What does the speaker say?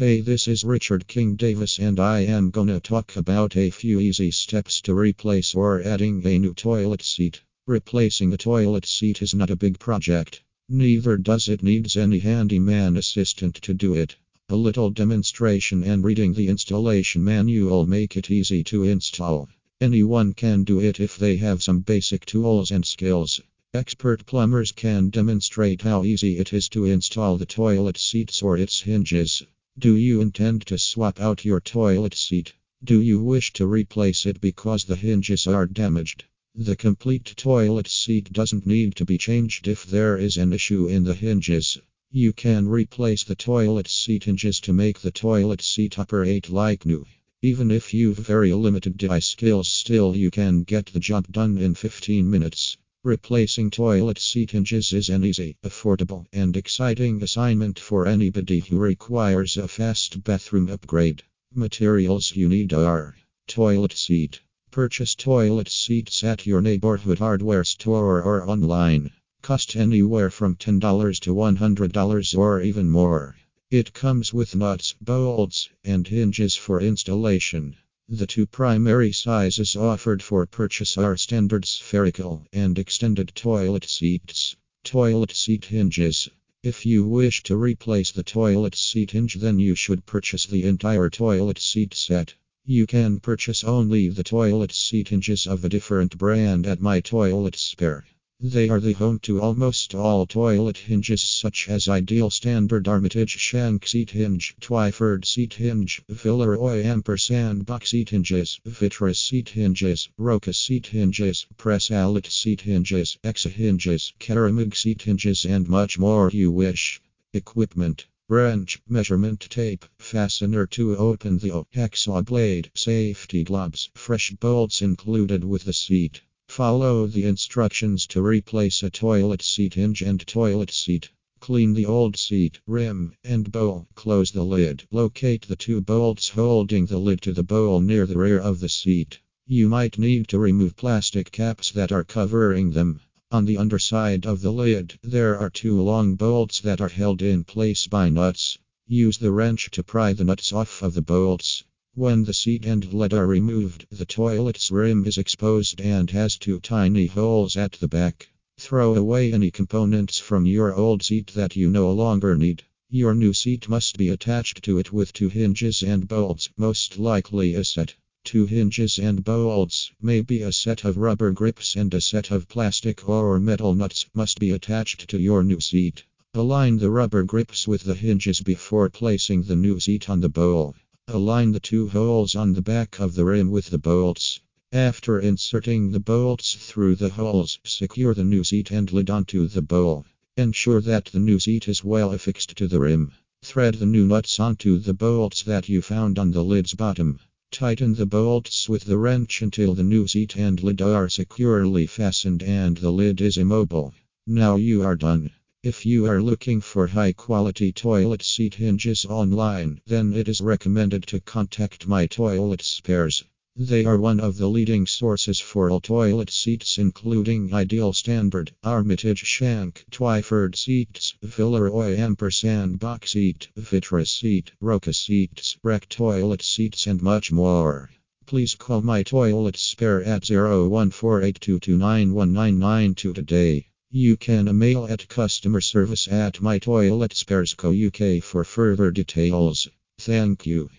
Hey, this is Richard King Davis, and I am gonna talk about a few easy steps to replace or adding a new toilet seat. Replacing a toilet seat is not a big project, neither does it needs any handyman assistant to do it. A little demonstration and reading the installation manual make it easy to install. Anyone can do it if they have some basic tools and skills. Expert plumbers can demonstrate how easy it is to install the toilet seats or its hinges. Do you intend to swap out your toilet seat? Do you wish to replace it because the hinges are damaged? The complete toilet seat doesn't need to be changed if there is an issue in the hinges. You can replace the toilet seat hinges to make the toilet seat operate like new. Even if you've very limited DIY skills, still you can get the job done in 15 minutes. Replacing toilet seat hinges is an easy, affordable, and exciting assignment for anybody who requires a fast bathroom upgrade. Materials you need are toilet seat. Purchase toilet seats at your neighborhood hardware store or online. Cost anywhere from $10 to $100 or even more. It comes with nuts, bolts, and hinges for installation. The two primary sizes offered for purchase are standard spherical and extended toilet seats. Toilet seat hinges. If you wish to replace the toilet seat hinge, then you should purchase the entire toilet seat set. You can purchase only the toilet seat hinges of a different brand at My Toilet Spare. They are the home to almost all toilet hinges such as Ideal Standard Armitage Shank Seat Hinge, Twyford Seat Hinge, Villeroy Ampersand Boch Seat Hinges, Vitris Seat Hinges, Roca Seat Hinges, Pressalit Seat Hinges, Exa Hinges, Keramag Seat Hinges and much more you wish. Equipment Wrench, measurement tape, fastener to open the hacksaw blade, safety gloves, fresh bolts included with the seat. Follow the instructions to replace a toilet seat hinge and toilet seat. Clean the old seat, rim, and bowl. Close the lid. Locate the two bolts holding the lid to the bowl near the rear of the seat. You might need to remove plastic caps that are covering them. On the underside of the lid, there are two long bolts that are held in place by nuts. Use the wrench to pry the nuts off of the bolts. When the seat and lid are removed, the toilet's rim is exposed and has two tiny holes at the back. Throw away any components from your old seat that you no longer need. Your new seat must be attached to it with two hinges and bolts, most likely a set. Two hinges and bolts, maybe a set of rubber grips and a set of plastic or metal nuts must be attached to your new seat. Align the rubber grips with the hinges before placing the new seat on the bowl. Align the two holes on the back of the rim with the bolts. After inserting the bolts through the holes, secure the new seat and lid onto the bowl. Ensure that the new seat is well affixed to the rim. Thread the new nuts onto the bolts that you found on the lid's bottom. Tighten the bolts with the wrench until the new seat and lid are securely fastened and the lid is immobile. Now you are done. If you are looking for high quality toilet seat hinges online, then it is recommended to contact My Toilet Spares. They are one of the leading sources for all toilet seats, including Ideal Standard, Armitage Shank, Twyford Seats, Villeroy Ampersand Boch Seat, Vitris Seat, Roca Seats, Rec Toilet Seats, and much more. Please call My Toilet Spare at 01482291992 today. You can email at customer service at mytoiletspares.co.uk for further details. Thank you.